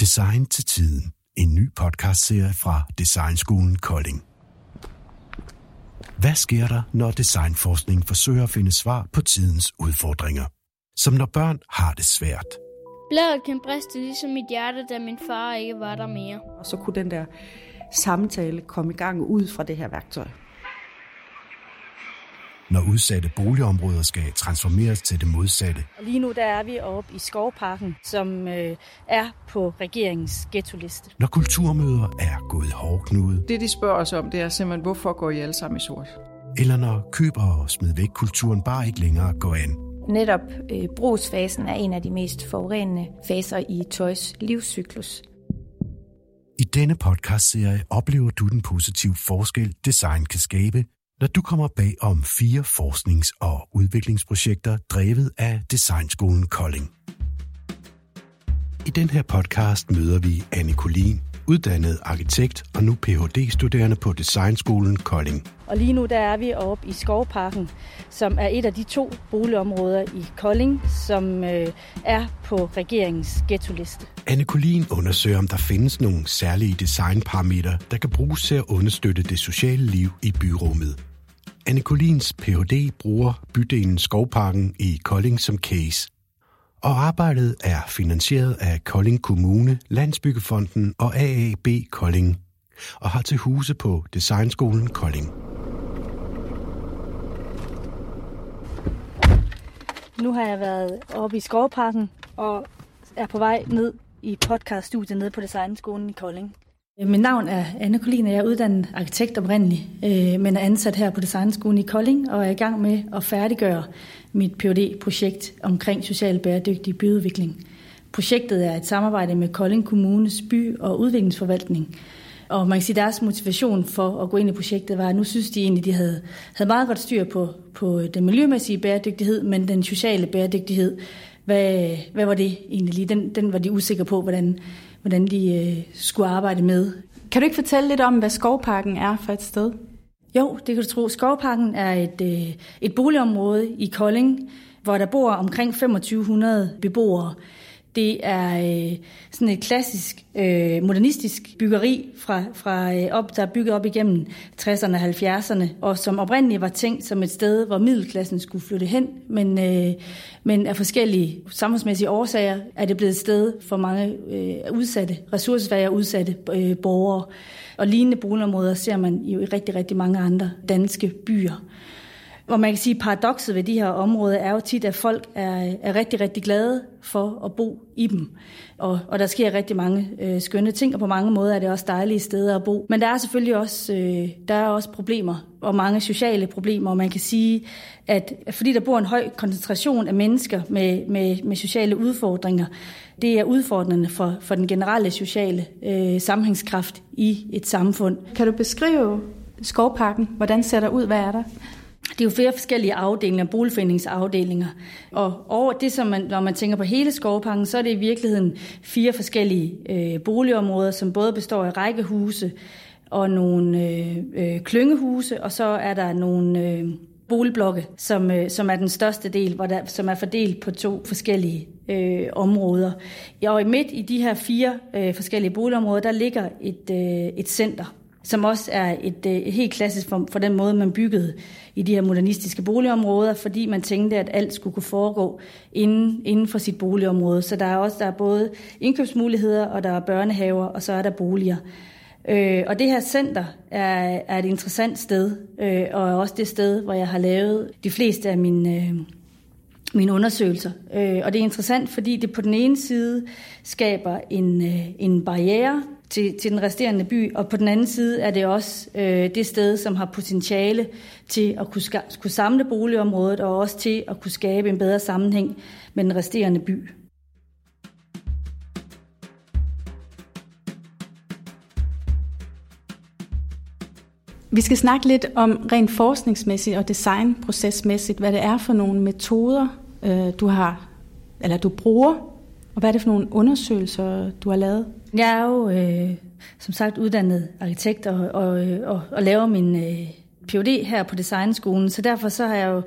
Design til tiden. En ny podcastserie fra Designskolen Kolding. Hvad sker der, når designforskning forsøger at finde svar på tidens udfordringer? Som når børn har det svært. Bladet kan briste ligesom mit hjerte, da min far ikke var der mere. Og så kunne den der samtale komme i gang ud fra det her værktøj. Når udsatte boligområder skal transformeres til det modsatte. Og lige nu der er vi oppe i Skovparken, som øh, er på regeringens ghetto-liste. Når kulturmøder er gået hårdknude. Det, de spørger os om, det er simpelthen, hvorfor går I alle sammen i sort? Eller når køb og smid væk kulturen bare ikke længere går an. Netop øh, brugsfasen er en af de mest forurenende faser i tøjs livscyklus. I denne podcastserie oplever du den positive forskel, design kan skabe, når du kommer bag om fire forsknings- og udviklingsprojekter drevet af Designskolen Kolding. I den her podcast møder vi Anne Kolin, uddannet arkitekt og nu Ph.D.-studerende på Designskolen Kolding. Og lige nu der er vi oppe i Skovparken, som er et af de to boligområder i Kolding, som øh, er på regeringens ghetto-liste. Anne Colin undersøger, om der findes nogle særlige designparametre, der kan bruges til at understøtte det sociale liv i byrummet. Anne Colins Ph.D. bruger bydelen Skovparken i Kolding som case. Og arbejdet er finansieret af Kolding Kommune, Landsbyggefonden og AAB Kolding, og har til huse på Designskolen Kolding. Nu har jeg været oppe i Skovparken og er på vej ned i podcaststudiet nede på Designskolen i Kolding. Øh, mit navn er Anne Kolin, og jeg er uddannet arkitekt oprindeligt, øh, men er ansat her på Designskolen i Kolding og er i gang med at færdiggøre mit phd projekt omkring social bæredygtig byudvikling. Projektet er et samarbejde med Kolding Kommunes by- og udviklingsforvaltning, og man kan sige, at deres motivation for at gå ind i projektet var, at nu synes de egentlig, at de havde, havde meget godt styr på, på den miljømæssige bæredygtighed, men den sociale bæredygtighed, hvad, hvad var det egentlig lige? Den, den var de usikre på, hvordan, hvordan de øh, skulle arbejde med. Kan du ikke fortælle lidt om, hvad Skovparken er for et sted? Jo, det kan du tro. Skovparken er et, øh, et boligområde i Kolding, hvor der bor omkring 2500 beboere. Det er øh, sådan et klassisk øh, modernistisk byggeri, fra, fra øh, op, der er bygget op igennem 60'erne og 70'erne, og som oprindeligt var tænkt som et sted, hvor middelklassen skulle flytte hen, men, øh, men af forskellige samfundsmæssige årsager er det blevet et sted for mange øh, udsatte, ressourcesvage udsatte øh, borgere. Og lignende boligområder ser man jo i rigtig, rigtig mange andre danske byer. Hvor man kan sige, at paradokset ved de her områder er jo tit, at folk er, er rigtig, rigtig glade for at bo i dem. Og, og der sker rigtig mange øh, skønne ting, og på mange måder er det også dejlige steder at bo. Men der er selvfølgelig også, øh, der er også problemer, og mange sociale problemer, og man kan sige, at fordi der bor en høj koncentration af mennesker med, med, med sociale udfordringer, det er udfordrende for, for den generelle sociale øh, sammenhængskraft i et samfund. Kan du beskrive Skovparken? Hvordan ser der ud? Hvad er der? Det er jo flere forskellige afdelinger, boligforeningsafdelinger. Og over det, som man, når man tænker på hele skovparken, så er det i virkeligheden fire forskellige øh, boligområder, som både består af rækkehuse og nogle øh, øh, klyngehuse, og så er der nogle øh, boligblokke, som, øh, som er den største del, hvor der, som er fordelt på to forskellige øh, områder. Og midt i de her fire øh, forskellige boligområder, der ligger et, øh, et center, som også er et, øh, et helt klassisk for, for den måde, man byggede i de her modernistiske boligområder, fordi man tænkte, at alt skulle kunne foregå inden, inden for sit boligområde. Så der er også der er både indkøbsmuligheder, og der er børnehaver, og så er der boliger. Øh, og det her center er, er et interessant sted, øh, og er også det sted, hvor jeg har lavet de fleste af mine, øh, mine undersøgelser. Øh, og det er interessant, fordi det på den ene side skaber en, øh, en barriere til, til den resterende by, og på den anden side er det også øh, det sted, som har potentiale til at kunne, ska- kunne samle boligområdet, og også til at kunne skabe en bedre sammenhæng med den resterende by. Vi skal snakke lidt om rent forskningsmæssigt og designprocesmæssigt, hvad det er for nogle metoder, øh, du har, eller du bruger, og hvad er det for nogle undersøgelser, du har lavet? Jeg er jo øh, som sagt uddannet arkitekt og, og, øh, og, og laver min øh, Ph.D. her på Designskolen, så derfor så har jeg jo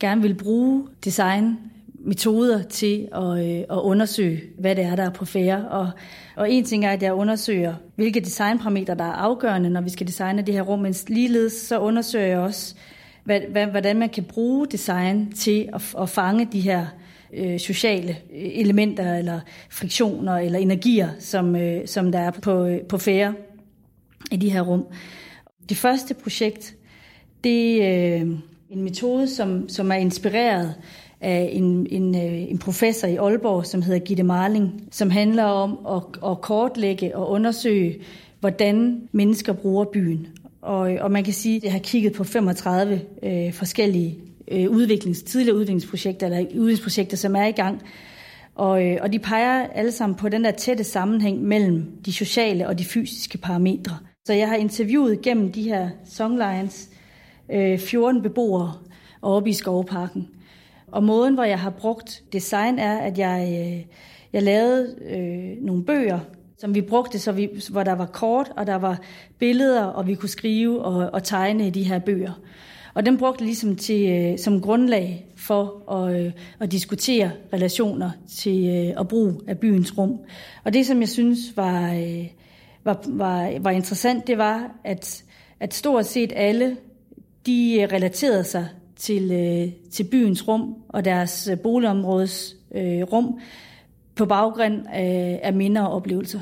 gerne vil bruge design metoder til at, øh, at undersøge, hvad det er, der er på færre. Og, og en ting er, at jeg undersøger, hvilke designparametre, der er afgørende, når vi skal designe det her rum, men ligeledes så undersøger jeg også, hvordan man kan bruge design til at, at fange de her øh, sociale øh, elementer, eller friktioner, eller energier, som, øh, som der er på, øh, på færre i de her rum. Det første projekt, det er øh, en metode, som, som er inspireret af en, en, øh, en professor i Aalborg, som hedder Gitte Marling, som handler om at, at kortlægge og undersøge, hvordan mennesker bruger byen. Og, og man kan sige, at jeg har kigget på 35 øh, forskellige øh, udviklings, tidligere udviklingsprojekter, eller udviklingsprojekter, som er i gang. Og, øh, og de peger alle sammen på den der tætte sammenhæng mellem de sociale og de fysiske parametre. Så jeg har interviewet gennem de her songlines øh, 14 beboere oppe i Skovparken. Og måden, hvor jeg har brugt design, er, at jeg, øh, jeg lavede øh, nogle bøger, som vi brugte, så vi, hvor der var kort, og der var billeder, og vi kunne skrive og, og tegne i de her bøger. Og den brugte ligesom til, øh, som grundlag for at, øh, at diskutere relationer til øh, at bruge af byens rum. Og det, som jeg synes var, øh, var, var, var interessant, det var, at, at stort set alle de øh, relaterede sig til, øh, til byens rum og deres øh, boligområdes øh, rum på baggrund af, af minder og oplevelser.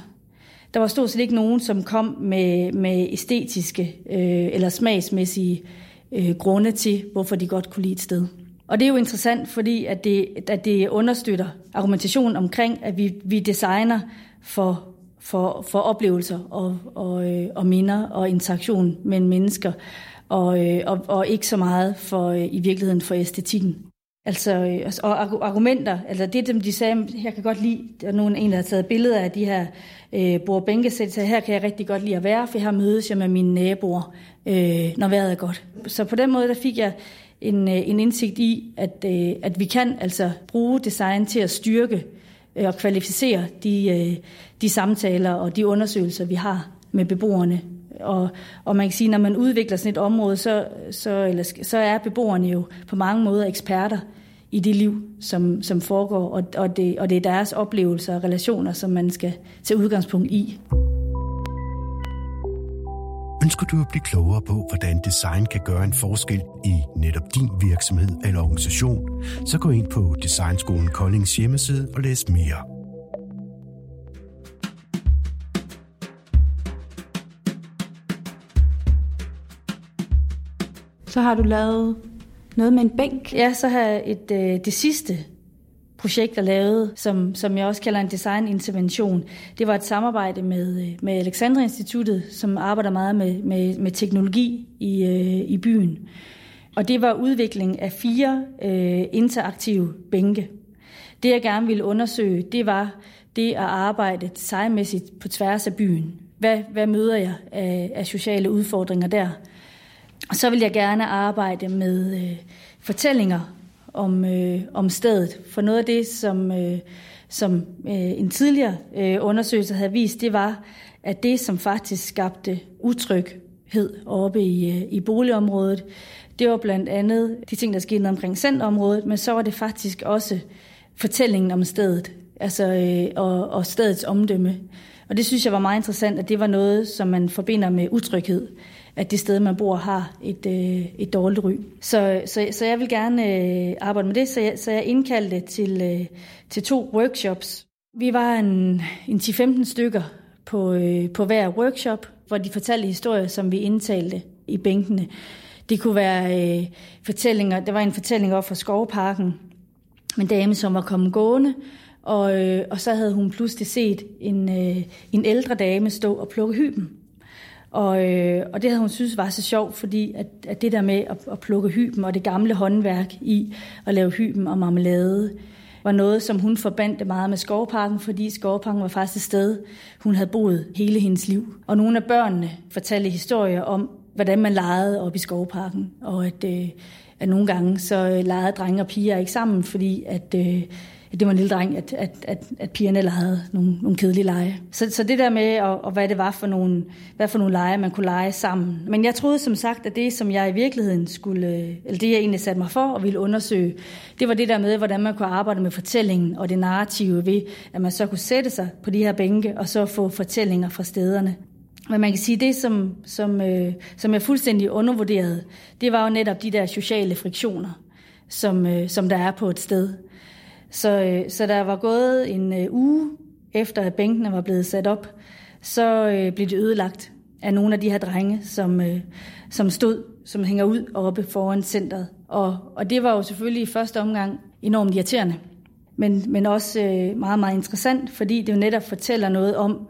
Der var stort set ikke nogen, som kom med, med æstetiske øh, eller smagsmæssige øh, grunde til, hvorfor de godt kunne lide et sted. Og det er jo interessant, fordi at det, at det understøtter argumentationen omkring, at vi, vi designer for, for, for oplevelser og, og, øh, og minder og interaktion mellem mennesker og, øh, og, og ikke så meget for øh, i virkeligheden for æstetikken. Altså, øh, altså, og argumenter, altså det, dem de sagde, jeg kan godt lide, der nogen, en, der har taget billeder af de her øh, bordbænkesæt, så her kan jeg rigtig godt lide at være, for her mødes jeg med mine naboer, øh, når vejret er godt. Så på den måde, der fik jeg en, øh, en indsigt i, at, øh, at vi kan altså bruge design til at styrke øh, og kvalificere de, øh, de samtaler og de undersøgelser, vi har med beboerne og, og man kan sige, når man udvikler sådan et område, så, så, eller, så er beboerne jo på mange måder eksperter i det liv, som, som foregår, og, og, det, og det er deres oplevelser og relationer, som man skal tage udgangspunkt i. Ønsker du at blive klogere på, hvordan design kan gøre en forskel i netop din virksomhed eller organisation, så gå ind på Designskolen Koldings hjemmeside og læs mere. Så har du lavet noget med en bænk? Ja, så har jeg et, øh, det sidste projekt, jeg lavede, som, som jeg også kalder en designintervention. Det var et samarbejde med, øh, med Alexandra Instituttet, som arbejder meget med, med, med teknologi i, øh, i byen. Og det var udvikling af fire øh, interaktive bænke. Det, jeg gerne ville undersøge, det var det at arbejde designmæssigt på tværs af byen. Hvad, hvad møder jeg af, af sociale udfordringer der? Så vil jeg gerne arbejde med øh, fortællinger om, øh, om stedet. For noget af det, som, øh, som øh, en tidligere øh, undersøgelse havde vist, det var, at det, som faktisk skabte utryghed oppe i, øh, i boligområdet, det var blandt andet de ting, der skete omkring centerområdet, men så var det faktisk også fortællingen om stedet, altså, øh, og, og stedets omdømme. Og det synes jeg var meget interessant, at det var noget, som man forbinder med utryghed at det sted, man bor, har et, øh, et dårligt ry. Så, så, så jeg vil gerne øh, arbejde med det, så jeg, så jeg indkaldte til, øh, til to workshops. Vi var en, en 10-15 stykker på, øh, på hver workshop, hvor de fortalte historier, som vi indtalte i bænkene. Det kunne være øh, fortællinger, der var en fortælling op fra Skovparken, med en dame, som var kommet gående, og, øh, og så havde hun pludselig set en, øh, en ældre dame stå og plukke hyben. Og, øh, og det havde hun synes var så sjovt, fordi at, at det der med at, at plukke hyben og det gamle håndværk i at lave hyben og marmelade, var noget, som hun forbandt meget med Skovparken, fordi Skovparken var faktisk et sted, hun havde boet hele hendes liv. Og nogle af børnene fortalte historier om, hvordan man legede op i Skovparken, og at, øh, at nogle gange så øh, legede drenge og piger ikke sammen, fordi at, øh, det var en lille dreng, at, at, at, at pigerne eller havde nogle, nogle kedelige lege. Så, så det der med, og, og hvad det var for nogle, hvad for nogle lege, man kunne lege sammen. Men jeg troede som sagt, at det, som jeg i virkeligheden skulle, øh, eller det jeg egentlig satte mig for og ville undersøge, det var det der med, hvordan man kunne arbejde med fortællingen og det narrative ved, at man så kunne sætte sig på de her bænke og så få fortællinger fra stederne. Men man kan sige, det som, som, øh, som jeg fuldstændig undervurderede, det var jo netop de der sociale friktioner, som, øh, som der er på et sted. Så, øh, så der var gået en øh, uge efter, at bænkene var blevet sat op, så øh, blev de ødelagt af nogle af de her drenge, som, øh, som stod, som hænger ud oppe foran centret. Og, og det var jo selvfølgelig i første omgang enormt irriterende, men, men også øh, meget, meget interessant, fordi det jo netop fortæller noget om,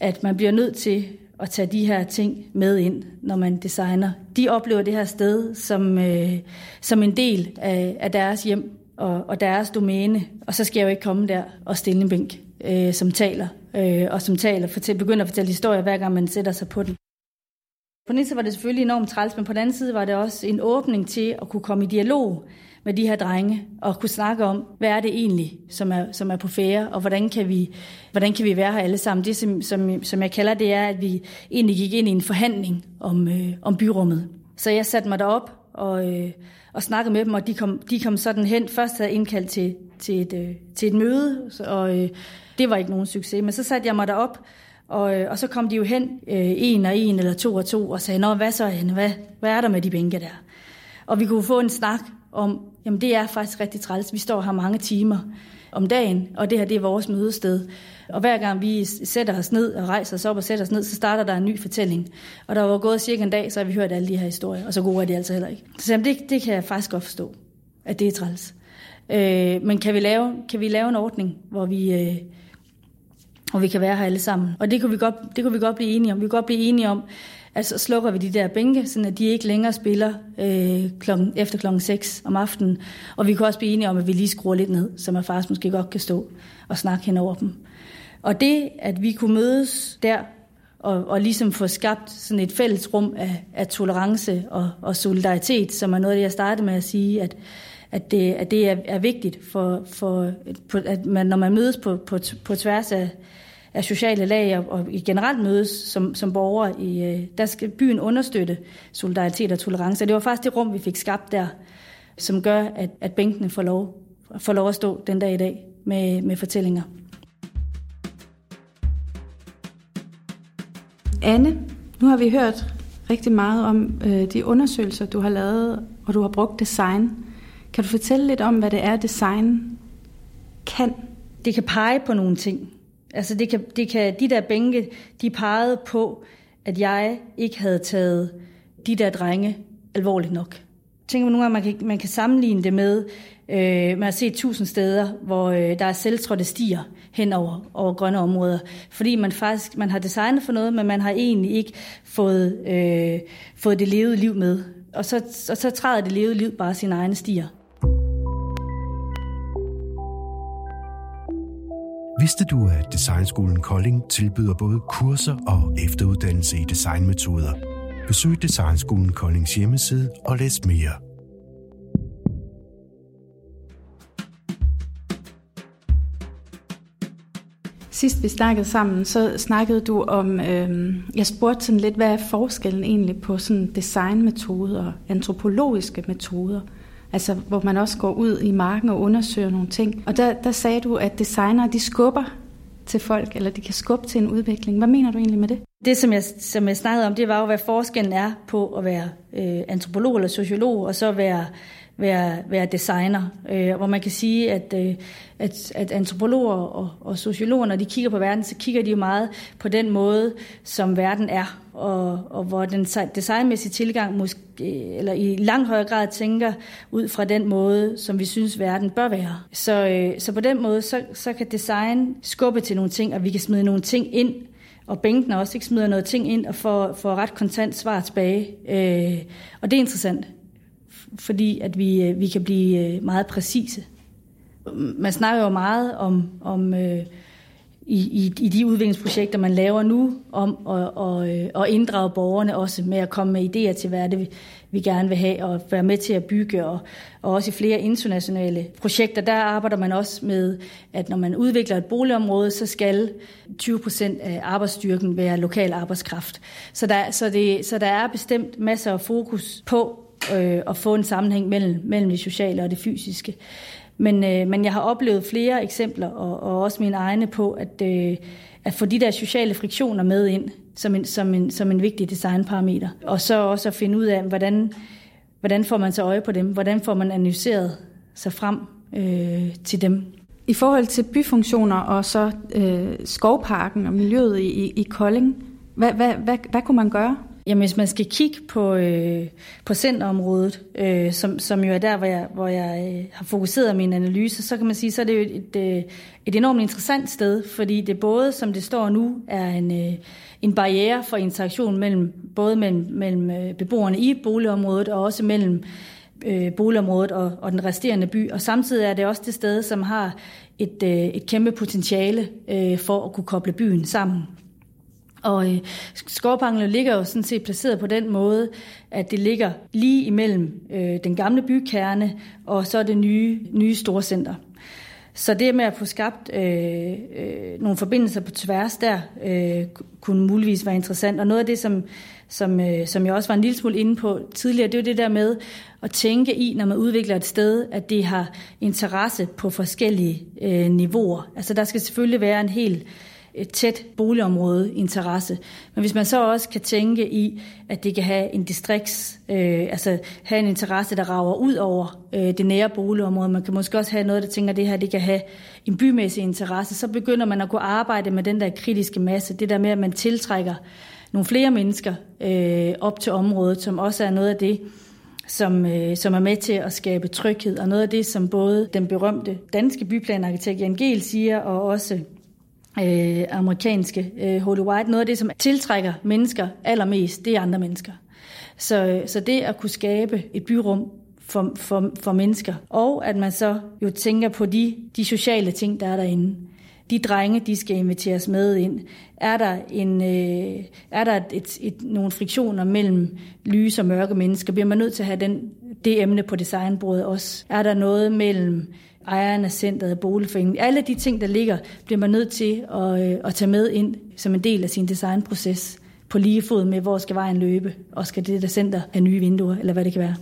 at man bliver nødt til at tage de her ting med ind, når man designer. De oplever det her sted som, øh, som en del af, af deres hjem og, og deres domæne. Og så skal jeg jo ikke komme der og stille en bænk, øh, som taler, øh, og som taler, fortæl, begynder at fortælle historier, hver gang man sætter sig på den. På den ene side var det selvfølgelig enormt træls, men på den anden side var det også en åbning til at kunne komme i dialog med de her drenge og kunne snakke om, hvad er det egentlig, som er, som er på fære, og hvordan kan, vi, hvordan kan vi være her alle sammen. Det, som, som, som jeg kalder det, er, at vi egentlig gik ind i en forhandling om, øh, om byrummet. Så jeg satte mig derop og, øh, og snakkede med dem, og de kom, de kom sådan hen. Først havde jeg indkaldt til, til, et, øh, til et møde, og øh, det var ikke nogen succes. Men så satte jeg mig derop, og, øh, og så kom de jo hen, øh, en og en eller to og to, og sagde, Nå, hvad så, Anne? Hvad, hvad er der med de bænke der? Og vi kunne få en snak om, jamen det er faktisk rigtig træls. Vi står her mange timer om dagen, og det her det er vores mødested. Og hver gang vi sætter os ned og rejser os op og sætter os ned, så starter der en ny fortælling. Og der var gået cirka en dag, så har vi hørt alle de her historier, og så gode er de altså heller ikke. Så jamen, det, det kan jeg faktisk godt forstå, at det er træls. Øh, men kan vi, lave, kan vi lave en ordning, hvor vi, øh, hvor vi kan være her alle sammen? Og det kunne, vi godt, det kunne vi godt blive enige om. Vi kunne godt blive enige om, Altså slukker vi de der bænke, så de ikke længere spiller øh, klokken, efter klokken 6 om aftenen. Og vi kan også blive enige om, at vi lige skruer lidt ned, så man faktisk måske godt kan stå og snakke hen over dem. Og det, at vi kunne mødes der og, og ligesom få skabt sådan et fælles rum af, af tolerance og, og solidaritet, som er noget af det, jeg startede med at sige, at, at det, at det er, er vigtigt, for, for, at man, når man mødes på, på, på tværs af, af sociale lag og, og generelt mødes som, som borgere, i, øh, der skal byen understøtte solidaritet og tolerance. Og det var faktisk det rum, vi fik skabt der, som gør, at, at bænkene får lov, får lov at stå den dag i dag med, med fortællinger. Anne, nu har vi hørt rigtig meget om øh, de undersøgelser, du har lavet, og du har brugt design. Kan du fortælle lidt om, hvad det er, design kan? Det kan pege på nogle ting. Altså det kan, det kan, de der bænke, de pegede på, at jeg ikke havde taget de der drenge alvorligt nok. Jeg tænker nogle gange, man kan, man kan sammenligne det med, øh, man har set tusind steder, hvor øh, der er selvtrådte stier hen over, over grønne områder. Fordi man faktisk man har designet for noget, men man har egentlig ikke fået, øh, fået det levede liv med. Og så, og så træder det levede liv bare sine egne stier. Vidste du, at Designskolen Kolding tilbyder både kurser og efteruddannelse i designmetoder? Besøg Designskolen Koldings hjemmeside og læs mere. Sidst vi snakkede sammen, så snakkede du om, øh, jeg spurgte sådan lidt, hvad er forskellen egentlig på sådan designmetoder og antropologiske metoder? Altså, hvor man også går ud i marken og undersøger nogle ting. Og der, der sagde du, at designere, de skubber til folk, eller de kan skubbe til en udvikling. Hvad mener du egentlig med det? Det, som jeg, som jeg snakkede om, det var jo, hvad forskellen er på at være øh, antropolog eller sociolog, og så være være, være designer, øh, hvor man kan sige, at, øh, at, at antropologer og, og sociologer, når de kigger på verden, så kigger de jo meget på den måde, som verden er, og, og hvor den designmæssige tilgang måske, øh, eller i langt højere grad tænker ud fra den måde, som vi synes, verden bør være. Så, øh, så på den måde, så, så kan design skubbe til nogle ting, og vi kan smide nogle ting ind, og bænken også ikke? Smider noget ting ind og får, får ret kontant svar tilbage. Øh, og det er interessant fordi at vi, øh, vi kan blive øh, meget præcise. Man snakker jo meget om, om øh, i, i, i de udviklingsprojekter, man laver nu, om at, og, øh, og inddrage borgerne også med at komme med idéer til, hvad er det, vi, vi gerne vil have, og være med til at bygge, og, og også i flere internationale projekter, der arbejder man også med, at når man udvikler et boligområde, så skal 20 procent af arbejdsstyrken være lokal arbejdskraft. Så der, så, det, så der er bestemt masser af fokus på øh, og få en sammenhæng mellem, mellem det sociale og det fysiske. Men, øh, men jeg har oplevet flere eksempler, og, og også mine egne på, at, øh, at få de der sociale friktioner med ind som en, som en, som en vigtig designparameter. Og så også at finde ud af, hvordan, hvordan får man så øje på dem? Hvordan får man analyseret sig frem øh, til dem? I forhold til byfunktioner og så øh, skovparken og miljøet i, i Kolding, hvad, hvad, hvad, hvad kunne man gøre? Jamen, hvis man skal kigge på, øh, på centerområdet, øh, som, som jo er der, hvor jeg, hvor jeg øh, har fokuseret min analyse, så kan man sige, så er det jo et, et, øh, et enormt interessant sted, fordi det både, som det står nu, er en, øh, en barriere for interaktion mellem både mellem, mellem øh, beboerne i boligområdet og også mellem øh, boligområdet og, og den resterende by. Og samtidig er det også det sted, som har et, øh, et kæmpe potentiale øh, for at kunne koble byen sammen. Og øh, Skovpanglen ligger jo sådan set placeret på den måde, at det ligger lige imellem øh, den gamle bykerne og så det nye, nye storcenter. Så det med at få skabt øh, øh, nogle forbindelser på tværs der, øh, kunne muligvis være interessant. Og noget af det, som, som, øh, som jeg også var en lille smule inde på tidligere, det er det der med at tænke i, når man udvikler et sted, at det har interesse på forskellige øh, niveauer. Altså der skal selvfølgelig være en helt et tæt boligområde interesse. Men hvis man så også kan tænke i, at det kan have en distrikts, øh, altså have en interesse, der rager ud over øh, det nære boligområde, man kan måske også have noget, der tænker, at det her det kan have en bymæssig interesse, så begynder man at gå arbejde med den der kritiske masse, det der med, at man tiltrækker nogle flere mennesker øh, op til området, som også er noget af det, som, øh, som er med til at skabe tryghed, og noget af det, som både den berømte danske byplanarkitekt Jan Gehl siger, og også øh, amerikanske øh, Holy White. Noget af det, som tiltrækker mennesker allermest, det er andre mennesker. Så, så det at kunne skabe et byrum for, for, for mennesker, og at man så jo tænker på de, de sociale ting, der er derinde. De drenge, de skal inviteres med ind. Er der, en, øh, er der et, et, et, nogle friktioner mellem lyse og mørke mennesker? Bliver man nødt til at have den, det emne på designbordet også? Er der noget mellem ejeren af centret, boligforeningen. Alle de ting, der ligger, bliver man nødt til at, øh, at tage med ind som en del af sin designproces på lige fod med, hvor skal vejen løbe, og skal det der center have nye vinduer, eller hvad det kan være.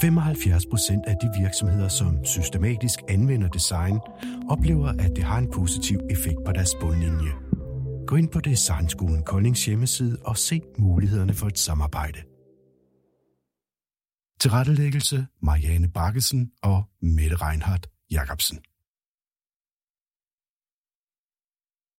75 procent af de virksomheder, som systematisk anvender design, oplever, at det har en positiv effekt på deres bundlinje. Gå ind på Designskolen Koldings hjemmeside og se mulighederne for et samarbejde. Tilrettelæggelse Marianne Bakkesen og Mette Reinhardt Jacobsen.